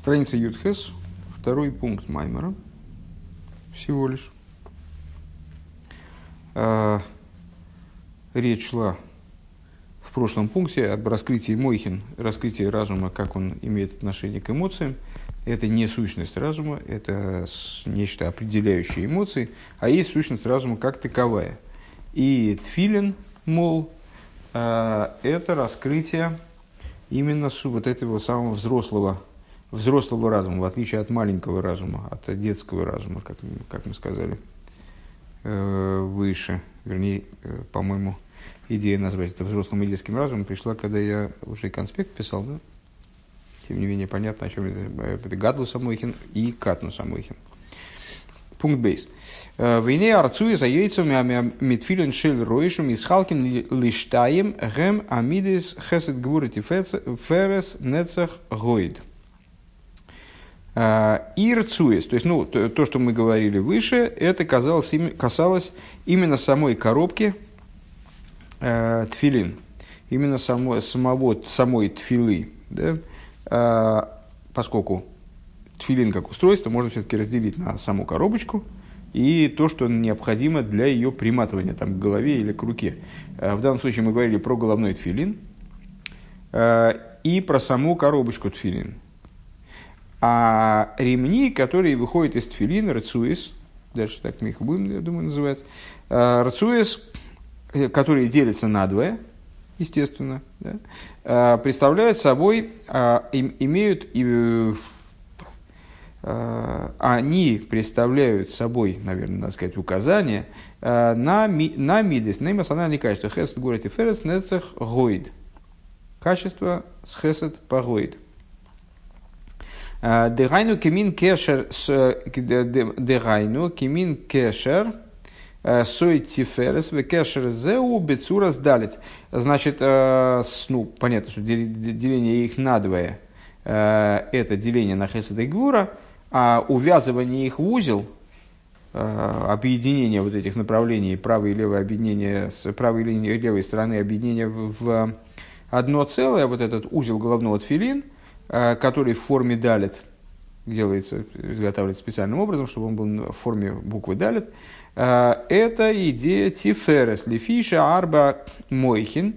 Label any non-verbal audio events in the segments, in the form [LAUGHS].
Страница Ютхес, второй пункт Маймера, всего лишь. А, речь шла в прошлом пункте об раскрытии Мойхин, раскрытии разума, как он имеет отношение к эмоциям. Это не сущность разума, это нечто определяющее эмоции, а есть сущность разума как таковая. И тфилин, мол, а, это раскрытие именно вот этого самого взрослого, взрослого разума, в отличие от маленького разума, от детского разума, как, как мы сказали э, выше. Вернее, э, по-моему, идея назвать это взрослым и детским разумом пришла, когда я уже конспект писал, да? Тем не менее, понятно, о чем это. Это Гадлу Самойхин и Катну Самойхин. Пункт бейс. Э, Войне арцуя за яйцами митфилин шель роишем и схалкин лиштаем гем амидис хесед гвурити ферес нецах гоид. Э, Ирцуес, то есть, ну, то, то, что мы говорили выше, это казалось, касалось именно самой коробки э, тфилин, именно само, самого, самой тфилы, да? э, поскольку тфилин как устройство можно все-таки разделить на саму коробочку и то, что необходимо для ее приматывания там, к голове или к руке. Э, в данном случае мы говорили про головной тфилин э, и про саму коробочку тфилин. А ремни, которые выходят из тфилина, рацуис, дальше так мы их будем, я думаю, называть, э, рацуис, которые делятся на двое, естественно, да, представляют собой, имеют Э, они представляют собой, наверное, надо сказать, указание э, на, на мидес, на эмоциональные качества. Хесед говорит и ферес нецех гоид. Качество с хесед. Э, дегайну кемин кешер, дегайну кемин кешер, сой тиферес кешер зеу бецурас далит. Значит, ну, понятно, что деление их надвое, это деление на хесед и а увязывание их в узел, э, объединение вот этих направлений, правой и левой объединение с правой и левой стороны объединения в одно целое, вот этот узел головного тфилин, э, который в форме далит, делается, изготавливается специальным образом, чтобы он был в форме буквы далит, э, это идея тиферес, лифиша арба мойхин,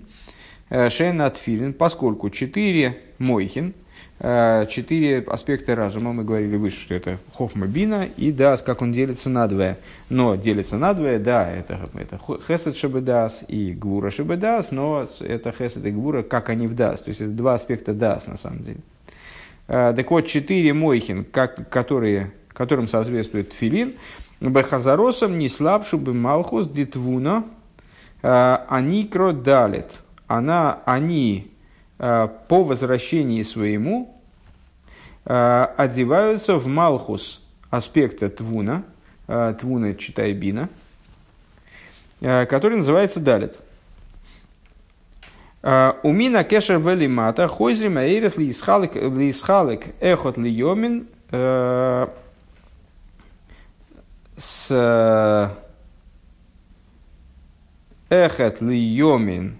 шейна тфилин, поскольку четыре мойхин – Э, четыре аспекта разума. Мы говорили выше, что это хохма бина и дас, как он делится на двое. Но делится на двое, да, это, это хесед шебедас и гвура шебедас, но это хесед и гвура, как они в дас. То есть это два аспекта дас на самом деле. Э, так вот, четыре мойхин, как, которые, которым соответствует филин, бехазаросом не слабшу бы малхус дитвуна, э, они кродалит. Она, они по возвращении своему Э, одеваются в Малхус аспекта Твуна, э, Твуна читай Бина, э, который называется Далит. Умина кешер велимата хойзри маэрес лисхалек эхот лиомин с эхот лиомин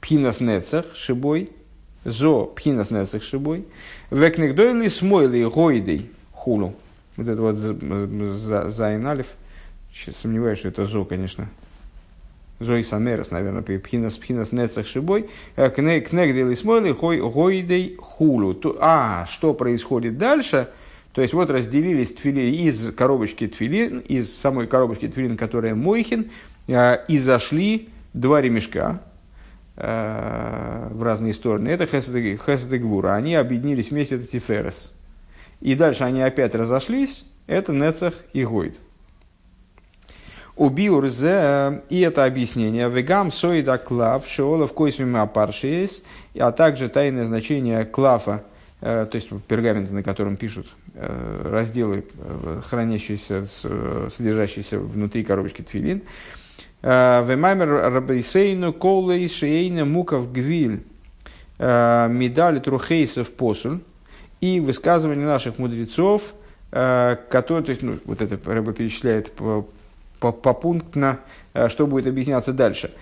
пинас нецах шибой – Зо пхинас несах шибой. Векнегдойли смойли гойдей хулу. Вот это вот зайн алиф. Сейчас сомневаюсь, что это зо, конечно. Зо и самерас, наверное, пхинас пхинас несах шибой. Кнегдойли смойли гойдей хулу. А, что происходит дальше? То есть вот разделились тфили из коробочки тфилин, из самой коробочки тфилин, которая мойхин, и зашли два ремешка, Э, в разные стороны. Это Хесед и Гвура. Они объединились вместе, это Тиферес. И дальше они опять разошлись, это Нецах и Гойд. У Биурзе, и это объяснение, вегам соида клав, шеолов койсмима паршиес, а также тайное значение клафа, э, то есть пергамента, на котором пишут э, разделы, хранящиеся, содержащиеся внутри коробочки тфилин, Э, Вемаймер Рабейсейну Колей Шейна Муков Гвиль э, Медали Трухейсов Посуль и высказывания наших мудрецов, э, которые, то есть, ну, вот это Рэба перечисляет попунктно, что будет объясняться дальше.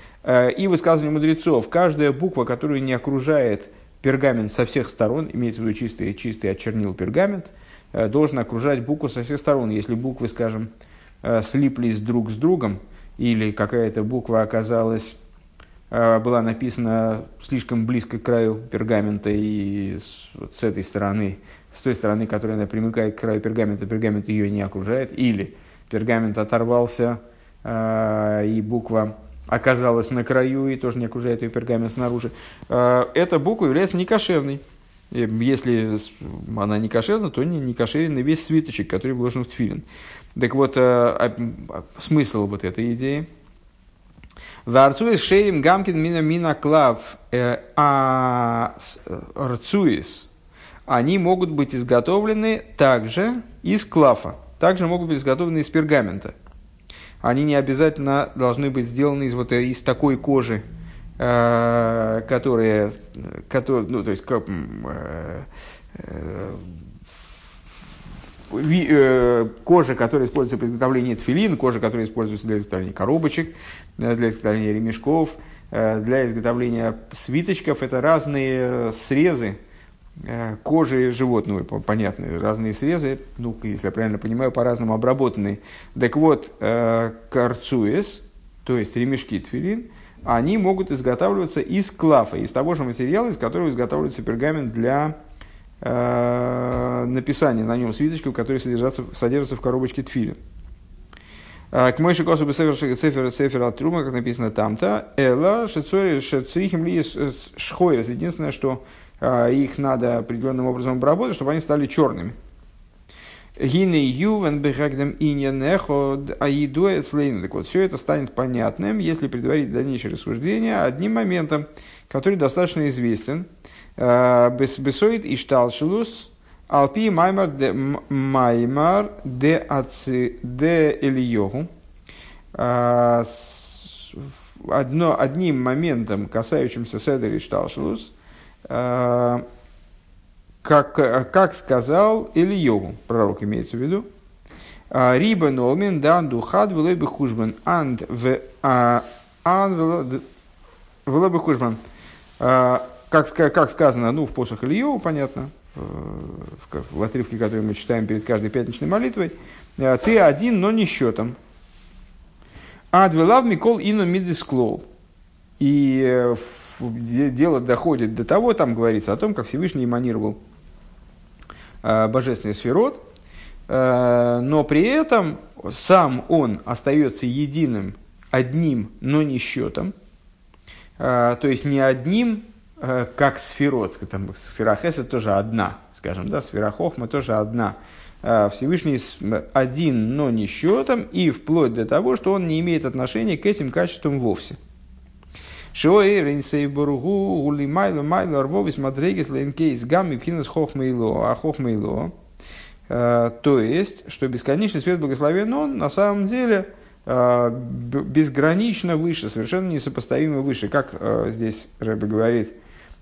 И высказывания мудрецов, каждая буква, которую не окружает пергамент со всех сторон, имеется в виду чистый, чистый от чернил пергамент, э, должен окружать букву со всех сторон. Если буквы, скажем, э, слиплись друг с другом, или какая-то буква оказалась, была написана слишком близко к краю пергамента, и с, вот с этой стороны, с той стороны, которая она примыкает к краю пергамента, пергамент ее не окружает, или пергамент оторвался, и буква оказалась на краю и тоже не окружает ее пергамент снаружи, э, эта буква является некошерной. Если она не кошерна, то не, не кошерен и весь свиточек, который вложен в тфилин. Так вот, э, смысл вот этой идеи. Варцуис шерим гамкин мина мина клав э, а. Они могут быть изготовлены также из клафа. Также могут быть изготовлены из пергамента они не обязательно должны быть сделаны из, вот, из такой кожи, э, которая, которая, ну, то есть, как, э, э, кожа, которая используется при изготовлении тфилин, кожа, которая используется для изготовления коробочек, для изготовления ремешков, для изготовления свиточков. Это разные срезы, Э, кожи животного, понятно, разные срезы, ну, если я правильно понимаю, по-разному обработанные. Так вот, э, карцуэс, то есть ремешки тфилин, они могут изготавливаться из клафа, из того же материала, из которого изготавливается пергамент для э, написания на нем свиточков, которые содержатся, содержатся в коробочке тфилин. К мойши косу бы цефер цефер от трума, как написано там-то, эла шецори шецрихим ли шхойрес. Единственное, что их надо определенным образом обработать, чтобы они стали черными. Гине ювен бехагдем иньян эход аидуэ Так вот, все это станет понятным, если предварить дальнейшее рассуждение одним моментом, который достаточно известен. А, бесоид и шталшилус алпи маймар де маймар де аци де эльйогу. А, одно, одним моментом, касающимся седери шталшилус – Э, как, как сказал Ильеву, пророк имеется в виду, «А, Риба нолмин дан духад бы хужбан анд в а, ан бы хужбан. Как, как сказано, ну, в посох Ильеву, понятно, э, в отрывке, который мы читаем перед каждой пятничной молитвой, «Э, ты один, но не счетом. Адвелав Микол Ину Мидисклол. И дело доходит до того, там говорится о том, как Всевышний эманировал э, божественный сферот, э, но при этом сам он остается единым, одним, но не счетом, э, то есть не одним, как сферот, там, сфера Хеса тоже одна, скажем, да, сфера Хохма тоже одна, Всевышний один, но не счетом, и вплоть до того, что он не имеет отношения к этим качествам вовсе – Шоэ рейнсей бургу ули майло майло арвовис мадрегис лейнкейс гамми пхинас хохмейло, а хохмейло. Э, то есть, что бесконечный свет благословен он на самом деле э, безгранично выше, совершенно несопоставимо выше, как э, здесь Рэбе говорит,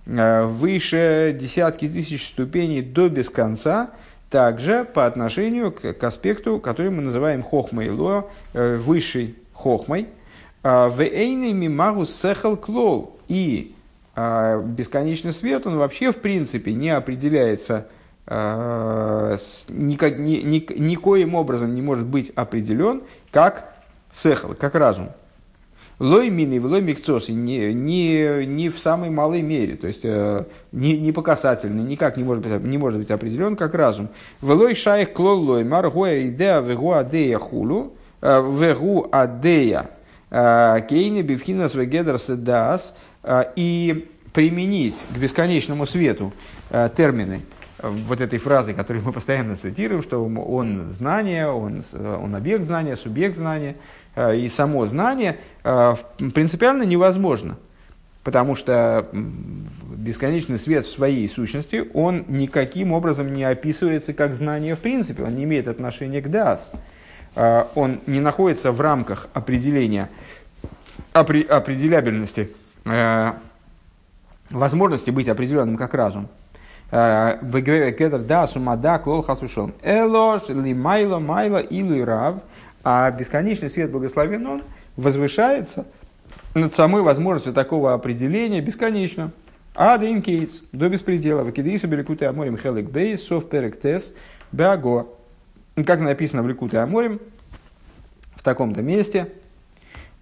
выше десятки тысяч ступеней до без конца, также по отношению к, к аспекту, который мы называем хохмейло, высшей хохмой, а, Вейный мимагу сехал клол. И а, бесконечный свет, он вообще в принципе не определяется а, никак, ни, ни, никоим образом не может быть определен как сехал, как разум. Лой мины, лой микцос, не, не, не в самой малой мере, то есть э, не, не по касательной, никак не может быть, не может быть определен как разум. Велой шайх клол лой маргуя идея вегу адея хулу, вегу адея Э, Кейни Бивхина Свегедер Седас э, и применить к бесконечному свету э, термины вот этой фразы, которую мы постоянно цитируем, что он знание, он, он объект знания, субъект знания, и само знание принципиально невозможно. Потому что бесконечный свет в своей сущности, он никаким образом не описывается как знание в принципе, он не имеет отношения к дас. А, он не находится в рамках определения определябельности, э, возможности быть определенным как разум. Э, Кедр да сумада клол хасвишон. Элош ли майло майло илу рав. А бесконечный свет благословен он возвышается над самой возможностью такого определения бесконечно. А Кейтс, до беспредела, вакидиса берекуты аморим хелек бейс, сов перек тес, беаго. Как написано в Ликуте Аморим, в таком-то месте,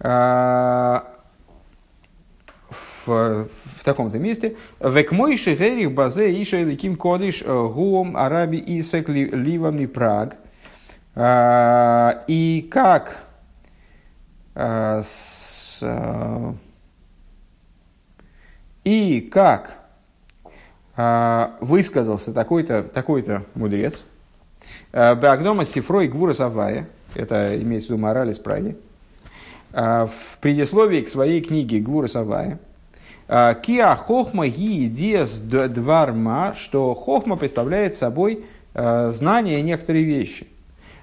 а, в, в таком-то месте. Век мой шехерих базе иша ликим кодиш э, гуом араби исек ливами праг. А, и как а, с, и как высказался такой-то такой мудрец, Багдома Сифрой Гвура Савая, это имеется в виду мораль из Праги, в предисловии к своей книге Гвура Савая, Киа хохма ги диас дварма, что хохма представляет собой знание некоторые вещи.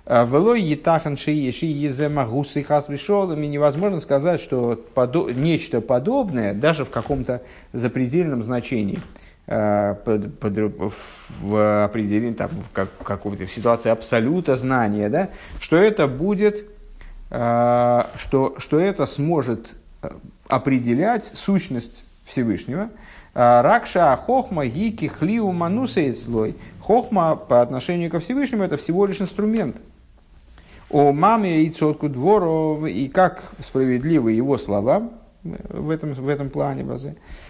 Велой етахан шиеши еземагусы хасвишолами невозможно сказать, что подо- нечто подобное, даже в каком-то запредельном значении, под, под, в определении, там, как, в какой-то ситуации абсолюта знания, да, что это будет, что, что это сможет определять сущность Всевышнего. Ракша хохма гики хлиу мануса слой. Хохма по отношению ко Всевышнему это всего лишь инструмент. О маме и цотку двору, и как справедливы его слова в этом, в этом плане.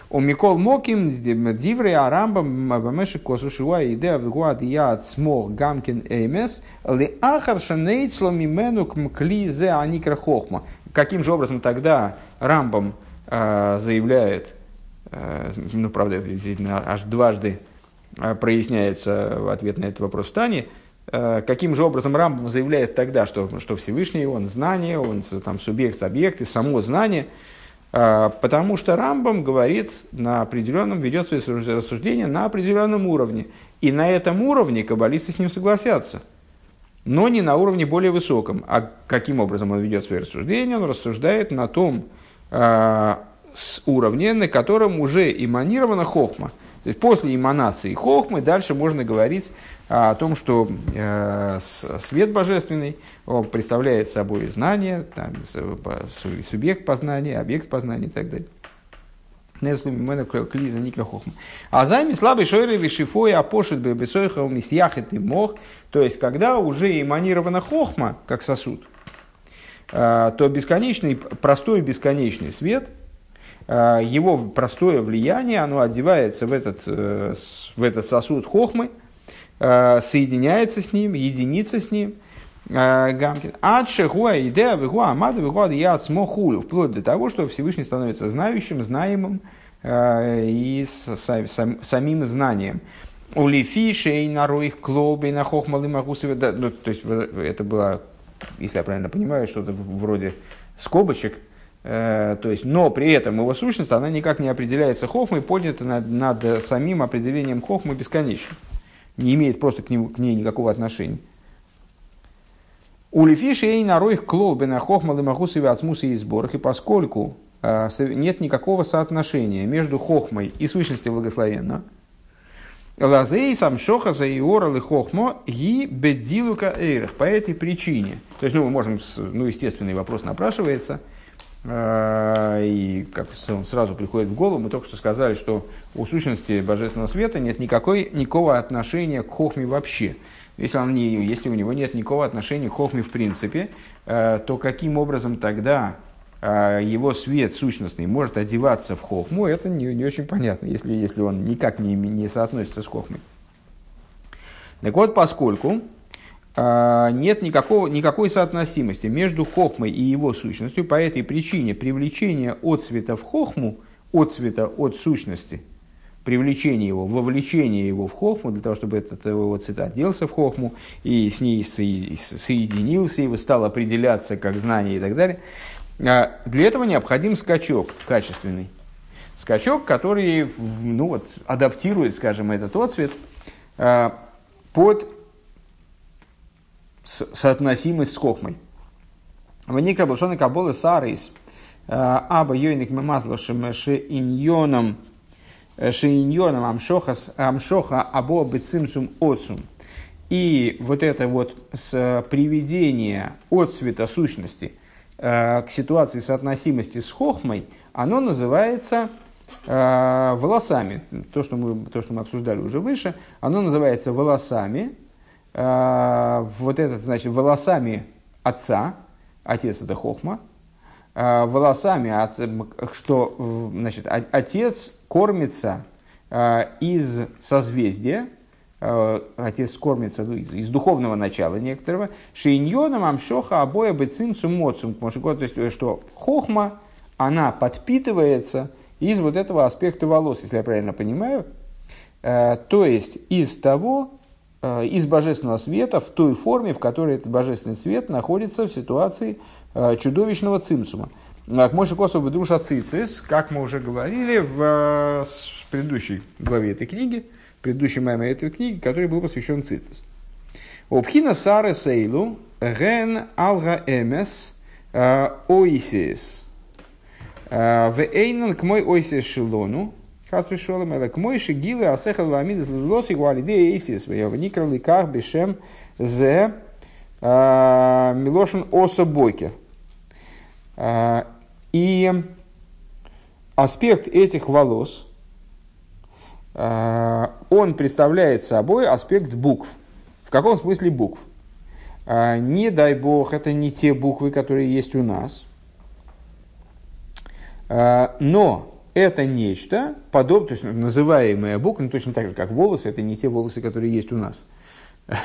О Микол Моким, Дивре Арамбам, Бамеши Косушуа, Идея Вгуад Яд Смог Гамкин Эймес, Ли Ахар Шанейцло Мимену Кмкли Зе Аникра Хохма. Каким же образом тогда Рамбам э, заявляет, Э, ну, правда, это действительно аж дважды э, проясняется в ответ на этот вопрос в Тане, э, каким же образом Рамбам заявляет тогда, что, что Всевышний, он знание, он там субъект, объект и само знание, потому что Рамбам говорит на определенном, ведет свои рассуждения на определенном уровне. И на этом уровне каббалисты с ним согласятся, но не на уровне более высоком. А каким образом он ведет свои рассуждения? Он рассуждает на том, с уровня, на котором уже эманирована хохма. То есть после эманации хохмы дальше можно говорить о том, что э, свет божественный представляет собой знание, там, субъект познания, объект познания и так далее. Клиза Ника Хохма. А займи слабый шойры вишифой апошит бы бесойхал мисьяхет и мох. То есть, когда уже эманирована хохма, как сосуд, э, то бесконечный, простой бесконечный свет – его простое влияние, оно одевается в этот, э, в этот сосуд хохмы, э, соединяется с ним, единится с ним. Гамкин. Адше хуа идея вихуа амада вихуа я смохулю. Вплоть до того, что Всевышний становится знающим, знаемым и самим знанием. У Лифи шейна роих клобей на хохмалы магусове. Ну, то есть это было, если я правильно понимаю, что-то вроде скобочек – то есть, но при этом его сущность, она никак не определяется хохмой, поднята над, над самим определением хохмы бесконечно. Не имеет просто к, нему, к ней никакого отношения. У Лефиши ей нароих клол бена хохма лимахусове ацмуса и сборах, и поскольку э, нет никакого соотношения между хохмой и сущностью благословенного, Лазей сам шоха за иора хохмо ги бедилука эйрах. По этой причине. То есть, ну, мы можем, ну, естественный вопрос напрашивается – и как сразу приходит в голову, мы только что сказали, что у сущности Божественного Света нет никакой, никакого отношения к Хохме вообще. Если, он не, если у него нет никакого отношения к Хохме в принципе, а, то каким образом тогда а, его свет сущностный может одеваться в Хохму, это не, не очень понятно, если, если он никак не, не соотносится с Хохмой. Так вот, поскольку а, нет никакого, никакой соотносимости между хохмой и его сущностью. По этой причине привлечение от цвета в хохму, от цвета от сущности, привлечение его, вовлечение его в хохму, для того, чтобы этот его цвет оделся в хохму и с ней соединился, его стал определяться как знание и так далее. А, для этого необходим скачок качественный. Скачок, который ну вот, адаптирует, скажем, этот отцвет а, под соотносимость с хохмой. Ваника Балшона Кабола Сарис э, Аба Йойник Мемазло Шеиньоном э, Шеиньоном Амшохас Амшоха Або Бецимсум Отсум. И вот это вот с приведение от цвета сущности э, к ситуации соотносимости с хохмой, оно называется э, волосами. То что, мы, то, что мы обсуждали уже выше, оно называется волосами. Э, вот это, значит, волосами отца, отец это хохма, э, волосами, отца, что значит, отец кормится э, из созвездия, отец кормится из, из духовного начала некоторого, шейньоном амшоха обоя бы цимцум моцум, то есть, что хохма, она подпитывается из вот этого аспекта волос, если я правильно понимаю, то есть из того, из божественного света в той форме, в которой этот божественный свет находится в ситуации э, чудовищного цимсума. К Мойши Косову душа цицис, как мы уже говорили в э, предыдущей главе этой книги, предыдущей маме этой книги, который был посвящен цицис. Обхина сары сейлу ген алга эмес оисис. В эйнан к мой ойсис шилону, Хас пришел им, к мой шигилы асехал ламид лос его алиде эйсис, в никрал ликах бешем зе милошин оса бойкер. И аспект этих волос, он представляет собой аспект букв. В каком смысле букв? Не дай бог, это не те буквы, которые есть у нас. Но это нечто, подобное, то есть называемая буква, ну, точно так же, как волосы, это не те волосы, которые есть у нас. [LAUGHS]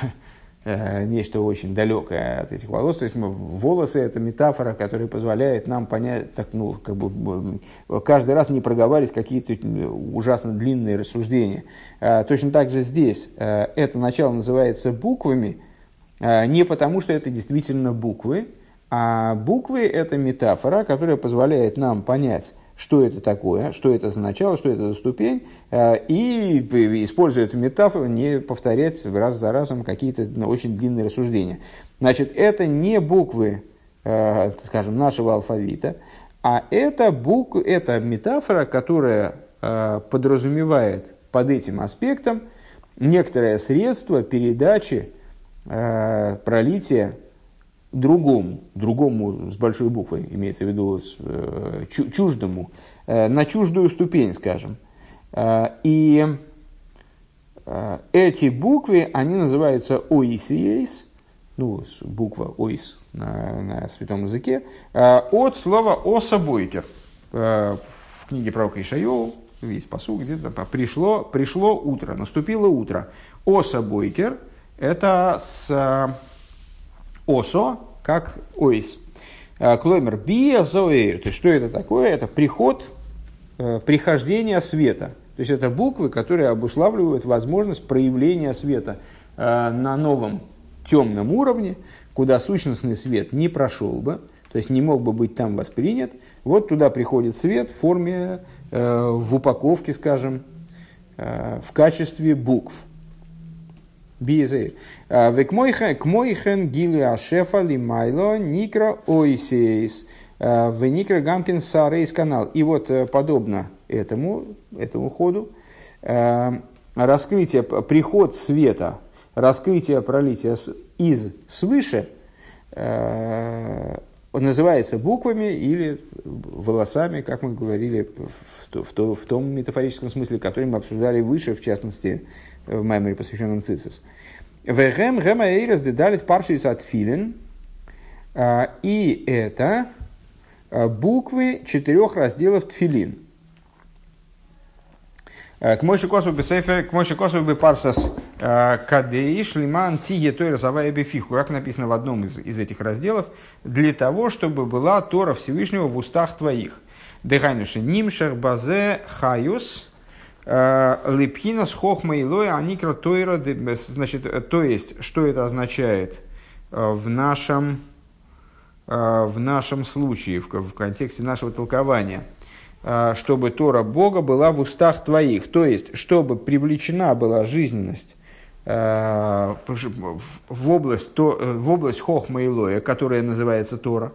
Э, нечто очень далекое от этих волос. То есть волосы – это метафора, которая позволяет нам понять, так, ну, как бы, каждый раз не проговаривать какие-то ужасно длинные рассуждения. Э, точно так же здесь э, это начало называется буквами, не потому, что это действительно буквы, а буквы – это метафора, которая позволяет нам понять, что это такое, что это за начало, что это за ступень, э, и, используя эту метафору, не повторять раз за разом какие-то ну, очень длинные рассуждения. Значит, это не буквы, э, скажем, нашего алфавита, а это, бук, это метафора, которая э, подразумевает под этим аспектом некоторое средство передачи, пролития другому, другому с большой буквы, имеется в виду э, чуждому, э, на чуждую ступень, скажем. Э, и эти буквы, они называются оисиейс, ну, буква оис на, на святом языке, от слова осабойкер. В книге пророка Ишайоу есть посу, где-то пришло, пришло утро, наступило утро. Осабойкер – это с осо, как ойс. А, Клоймер биазоэйр, то есть что это такое? Это приход, э, прихождение света. То есть это буквы, которые обуславливают возможность проявления света э, на новом темном уровне, куда сущностный свет не прошел бы, то есть не мог бы быть там воспринят. Вот туда приходит свет в форме, э, в упаковке, скажем, в качестве букв. Бизейр. Век мойхен гилу ашефа лимайло никра ойсейс. В никра гамкин сарейс канал. И вот подобно этому, этому ходу, раскрытие, приход света, раскрытие пролития из свыше называется буквами или волосами, как мы говорили в, в, в том метафорическом смысле, который мы обсуждали выше, в частности, в маймере, посвященном цицис. Вегем гема эйрес дедалит паршис от филин. А, и это а, буквы четырех разделов тфилин. А, к мойши косу бы сейфер, к мойши косу бы паршас кадеиш лиман тие той разовая бефиху, как написано в одном из, из этих разделов, для того, чтобы была Тора Всевышнего в устах твоих. Дыхайнуши нимшер базе хаюс, Э, Лепхина с хохма и лоя аникра тойра, значит, то есть, что это означает э, в нашем, э, в нашем случае, в, в контексте нашего толкования, чтобы Тора Бога была в устах твоих, то есть, чтобы привлечена была жизненность в область, то, в область хохма и лоя, которая называется Тора.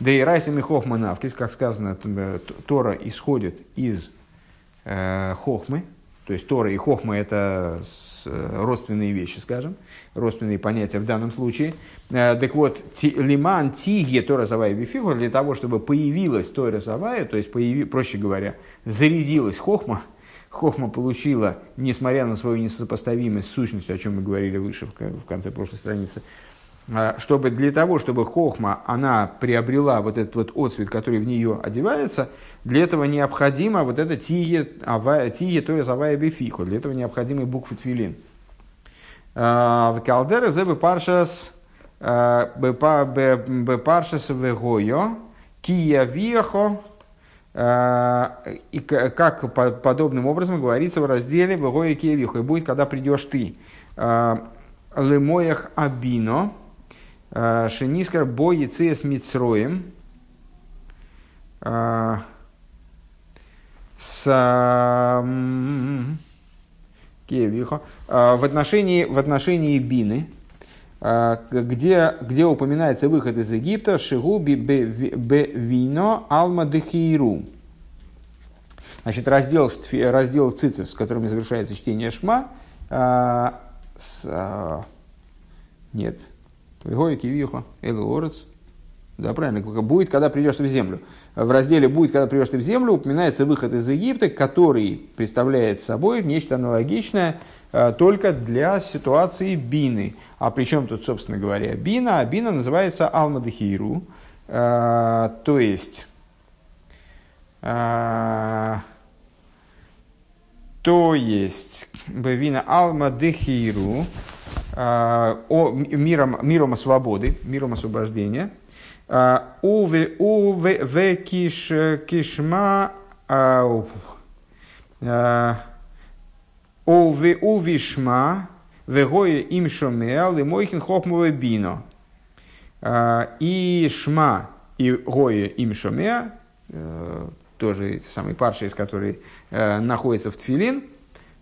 Да и райсами хохма навкис, как сказано, Тора исходит из э, хохмы, то есть Тора и хохма это родственные вещи, скажем, родственные понятия в данном случае. Так вот, лиман тиге Тора Завая Бифигу, для того, чтобы появилась Тора Завая, то есть, появи, проще говоря, зарядилась хохма, Хохма получила, несмотря на свою несопоставимость с сущностью, о чем мы говорили выше в конце прошлой страницы, чтобы для того, чтобы хохма, она приобрела вот этот вот отцвет, который в нее одевается, для этого необходимо вот это тие, тие то есть авая бифихо, для этого необходимы буквы твилин. А, в калдере зе паршас паршас вегойо кия виехо и как подобным образом говорится в разделе «Вегоя киевиху» и будет, когда придешь ты. Лемоях абино, шенискар бои цес мицроем, с киевихо, в отношении, в отношении бины, а, где, где упоминается выход из Египта Шигу вино алма дехиру. Значит, раздел, раздел цицис, с которым завершается чтение Шма, а, с, а, нет, Вигой Кивиха, Элуорец, да, правильно, будет, когда придешь ты в землю. В разделе «Будет, когда придешь ты в землю» упоминается выход из Египта, который представляет собой нечто аналогичное Э, только для ситуации бины. А при чем тут, собственно говоря, бина? Бина называется алмадахиру, э, то есть э, то есть бавина алмадахиру о миром, миром свободы, миром освобождения. Уве уве киш кишма Увишма, вегое им шомеал, и мойхин хопмове бино. И шма, и гое им шомеа, тоже эти самые парши, из которых э, находятся в тфилин,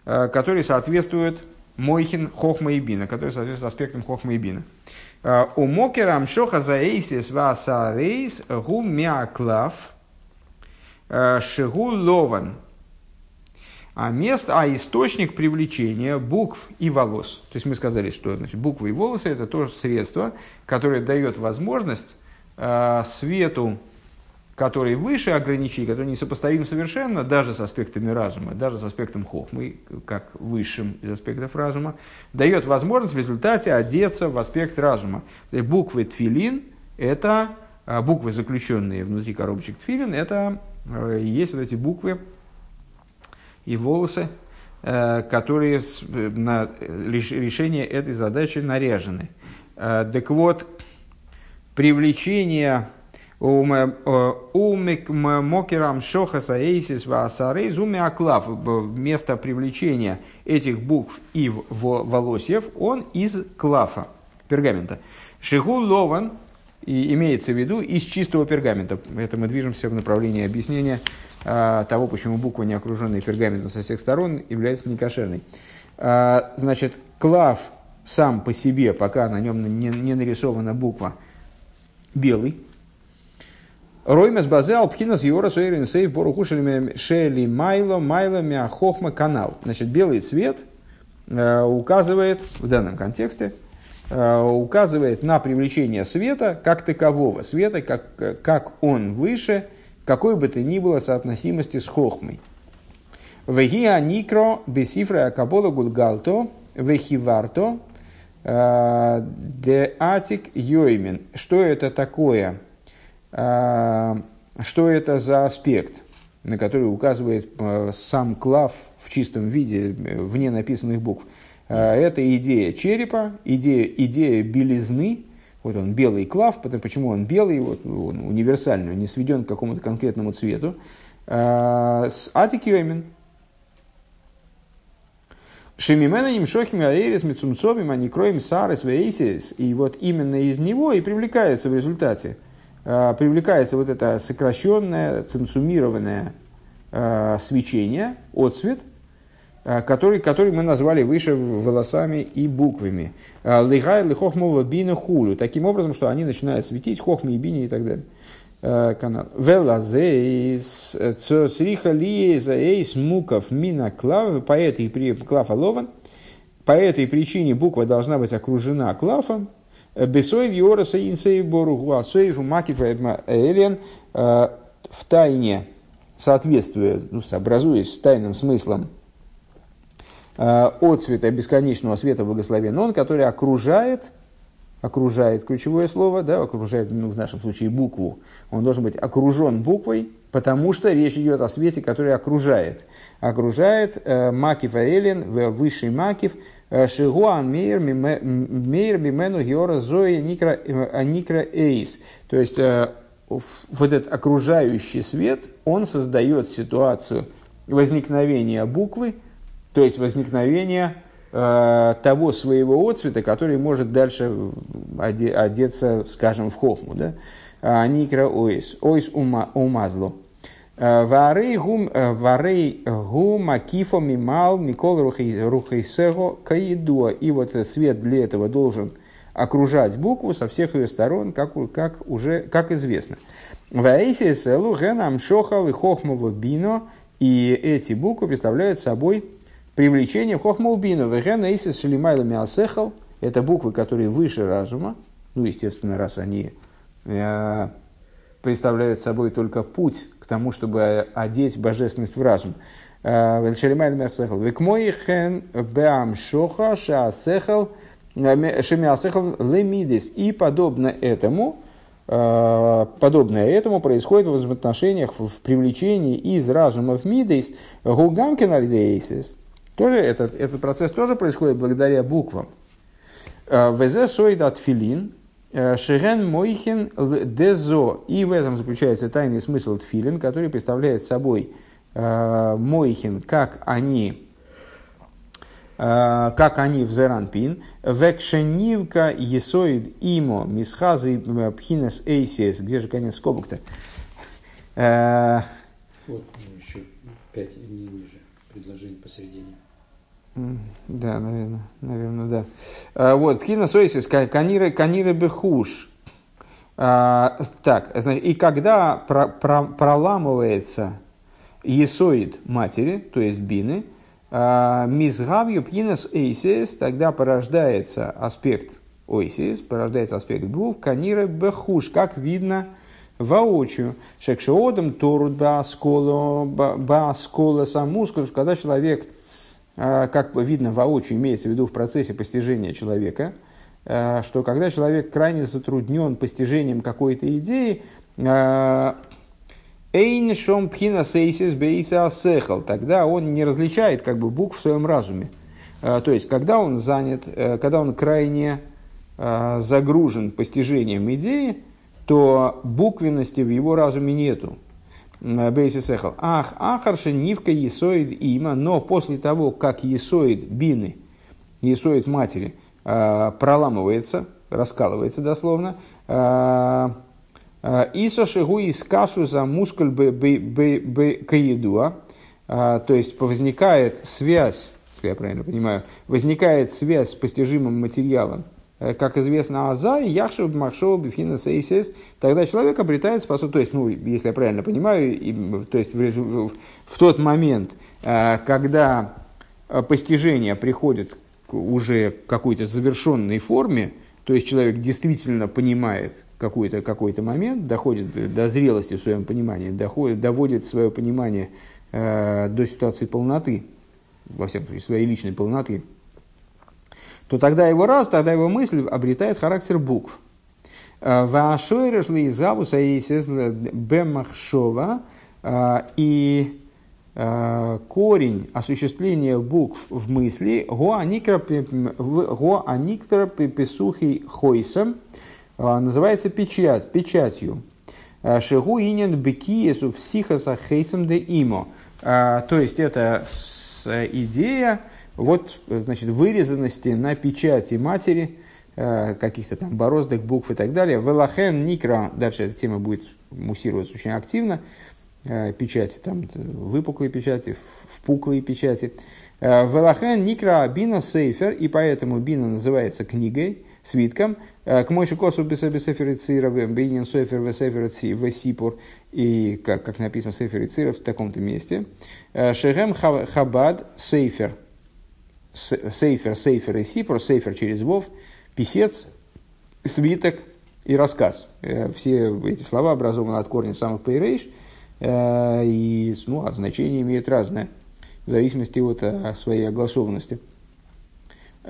э, которые соответствуют мойхин хохма и бина, которые соответствуют аспектам хохма и бина. У мокера мшоха заэйсис васа рейс гу мяклав шигу лован – а место, а источник привлечения букв и волос. То есть мы сказали, что значит, буквы и волосы это тоже средство, которое дает возможность э, свету, который выше ограничений, который несопоставим совершенно даже с аспектами разума, даже с аспектом хохмы, как высшим из аспектов разума, дает возможность в результате одеться в аспект разума. Буквы тфилин – это э, буквы, заключенные внутри коробочек тфилин, это э, есть вот эти буквы, и волосы, э, которые на решение этой задачи наряжены. Э, так вот, привлечение Умекерам шохаса эйсис ваасарейз умеаклав. Место привлечения этих букв и волосьев, он из клафа, пергамента. Шигу лован, и имеется в виду из чистого пергамента. Это мы движемся в направлении объяснения а, того, почему буква, не окруженная пергаментом со всех сторон, является некошерной. А, значит, клав сам по себе, пока на нем не, не нарисована буква, белый. Роймес базел пхинас йора суэрин сейф боруху шели майло майло мяхохма канал. Значит, белый цвет э, указывает в данном контексте э, указывает на привлечение света как такового света, как, как он выше – какой бы то ни было соотносимости с хохмой. Вегия никро бесифра акабола гулгалто вехиварто э, де атик йоймин. Что это такое? Э, что это за аспект, на который указывает э, сам клав в чистом виде, вне написанных букв? Это идея черепа, идея, идея белизны, вот он белый клав, почему он белый, вот, он универсальный, не сведен к какому-то конкретному цвету. А, с атикиомен. Шемимена нимшохими аэрис мицумцовим аникроем сарес вейсис. И вот именно из него и привлекается в результате, а, привлекается вот это сокращенное, цензумированное а, свечение, отцвет – Э, который, который мы назвали выше волосами и буквами. Э, Лихай лихохмова бина хулю. Таким образом, что они начинают светить, хохми и бини и так далее. Э, канал. Велазейс цриха лиеза эйс муков мина клав, поэт и клав алован, по этой причине буква должна быть окружена клафом. Бесоев Йороса Инсей Боругу Асоев Макиф Элен в тайне, соответствуя, ну, сообразуясь с тайным смыслом от цвета бесконечного света благословен он, который окружает окружает ключевое слово, да, окружает, ну, в нашем случае, букву. Он должен быть окружен буквой, потому что речь идет о свете, который окружает. Окружает э, Макив Аэлен, высший Макив, э, Шигуан Мейр Мимену Геора Зои Никра э, Эйс. То есть, э, вот этот окружающий свет, он создает ситуацию возникновения буквы, то есть возникновения Э, того своего отцвета, который может дальше одеться, скажем, в хохму. Да? А, Никра ойс, ойс умазло. Э, варей гум, э, варей гума кифо мимал микол рухейсего каидуа. И вот свет для этого должен окружать букву со всех ее сторон, как, как, уже, как известно. Ваэйси селу генам шохал и хохмово бино. И эти буквы представляют собой привлечение в хохмаубину, веген эйсис шелимайла миасехал, это буквы, которые выше разума, ну, естественно, раз они э, представляют собой только путь тому, чтобы одеть божественность в разум. Э, шелимайла миасехал, векмоихен беам шоха шаасехал, э, шемиасехал лемидис. И подобно этому, подобное этому происходит в взаимоотношениях, в привлечении из разума в мидейс, гугамкин альдейсис, тоже этот, этот процесс тоже происходит благодаря буквам. Э, Везе соид от филин, э, шеген мойхин дезо. И в этом заключается тайный смысл тфилин, который представляет собой э, мойхин, как они как они в Зеранпин, векшенивка есоид имо мисхазы пхинес эйсис, где же конец скобок-то? Вот еще пять ниже, предложение посередине. Да, наверное, наверное, да. А, вот, пхина сойсис, канира, канира бехуш. Так, значит, и когда про, про, проламывается есоид матери, то есть бины, а, мизгавью пхинас эйсис, тогда порождается аспект ойсис, порождается аспект був, канира бехуш, как видно воочию. Шекшеодом торут бааскола, бааскола самускус, когда человек как видно воочию, имеется в виду в процессе постижения человека, а, что когда человек крайне затруднен постижением какой-то идеи, а, Эйн шом пхина сейсис бейса сехал. Тогда он не различает как бы букв в своем разуме. То есть, когда он занят, э, когда он крайне загружен постижением идеи, то буквенности в его разуме нету. Бейсисехал. Ах, ахарша нивка есоид има, но после того, как есоид бины, есоид матери, а, проламывается, раскалывается дословно, а, а, Исо шигу из кашу за мускуль каедуа, то есть возникает связь, если я правильно понимаю, возникает связь с постижимым материалом, как известно, Аза и Яхшев Махшова Бифхина Сейсес, тогда человек обретает способность, то есть, ну, если я правильно понимаю, и, то есть в, в, в тот момент, э, когда э, постижение приходит к уже какой-то завершенной форме, то есть человек действительно понимает какой-то какой момент, доходит до зрелости в своем понимании, доходит, доводит свое понимание э, до ситуации полноты, во всяком случае, своей личной полноты, то тогда его раз, тогда его мысль обретает характер букв. Э, Вашойреш ли завуса бемахшова э, и э, корень осуществления букв в мысли гоаниктра писухи хойсом называется печать, печатью. Шигу инен бекиесу всихаса хейсом де имо. То есть это идея, вот, значит, вырезанности на печати матери, э, каких-то там бороздок, букв и так далее. Велахен никра, дальше эта тема будет муссироваться очень активно, э, печати, там выпуклые печати, впуклые печати. Э, Велахен никра бина сейфер, и поэтому бина называется книгой, свитком, к мойши косу бесефер цира, бейнин сефер весефер весипур, и как, как написано в сефер цира в таком-то месте. Шехем хабад сейфер – сейфер, сейфер и сипро, сейфер через вов, писец, свиток и рассказ. Все эти слова образованы от корня самых пейрейш, и ну, а значение имеют разное, в зависимости от своей огласованности.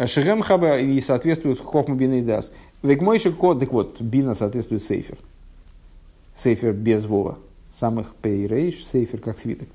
Шехем хаба и соответствует хохму бина и дас. Векмойши код, так вот, бина соответствует сейфер. Сейфер без вова. Самых пейрейш, сейфер как свиток.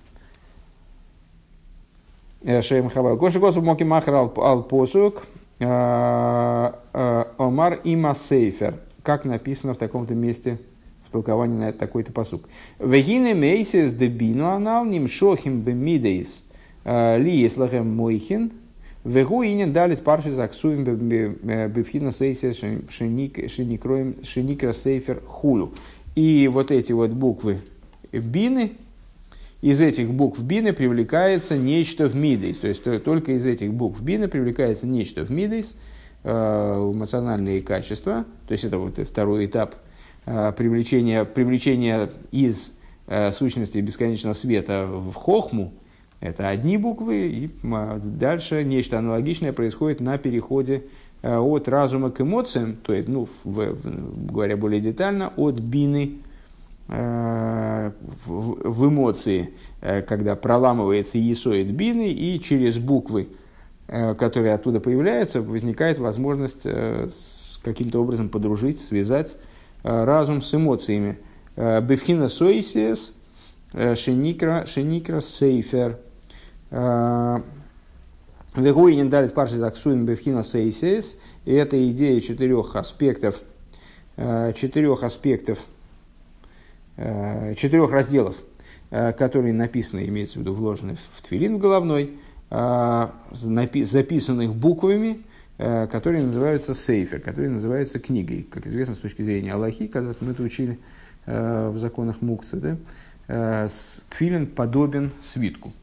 Шехем хаба. Коши госу моки махар ал посук. Омар има сейфер. Как написано в таком-то месте в толковании на такой-то посук. Вегине мейсис дебину анал ним шохим бемидейс ли еслахем мойхин – Вегу инин далит парши заксуем бифхина сейсер шеникра сейфер хулу. И вот эти вот буквы бины, из этих букв бины привлекается нечто в мидейс. То есть только из этих букв бины привлекается нечто в мидейс, э, эмоциональные качества. То есть это вот второй этап э, привлечения, привлечения из э, сущности бесконечного света в хохму, это одни буквы, и дальше нечто аналогичное происходит на переходе от разума к эмоциям, то есть, ну, в, в, говоря более детально, от бины в, в эмоции, э, когда проламывается есоид бины, и через буквы, э, которые оттуда появляются, возникает возможность э, каким-то образом подружить, связать э, разум с эмоциями. Э, Бевхина соисес, э, шеникра, шеникра сейфер – Вегуинин дарит парши заксуем бевхина сейсес. И это идея четырех аспектов, э, четырех аспектов, э, четырех разделов, э, которые написаны, имеется в виду вложены в твилин головной, записанных буквами, которые называются сейфер, которые называются книгой. Как известно, с точки зрения Аллахи, когда мы это учили в законах Мукцы, да, тфилин подобен свитку.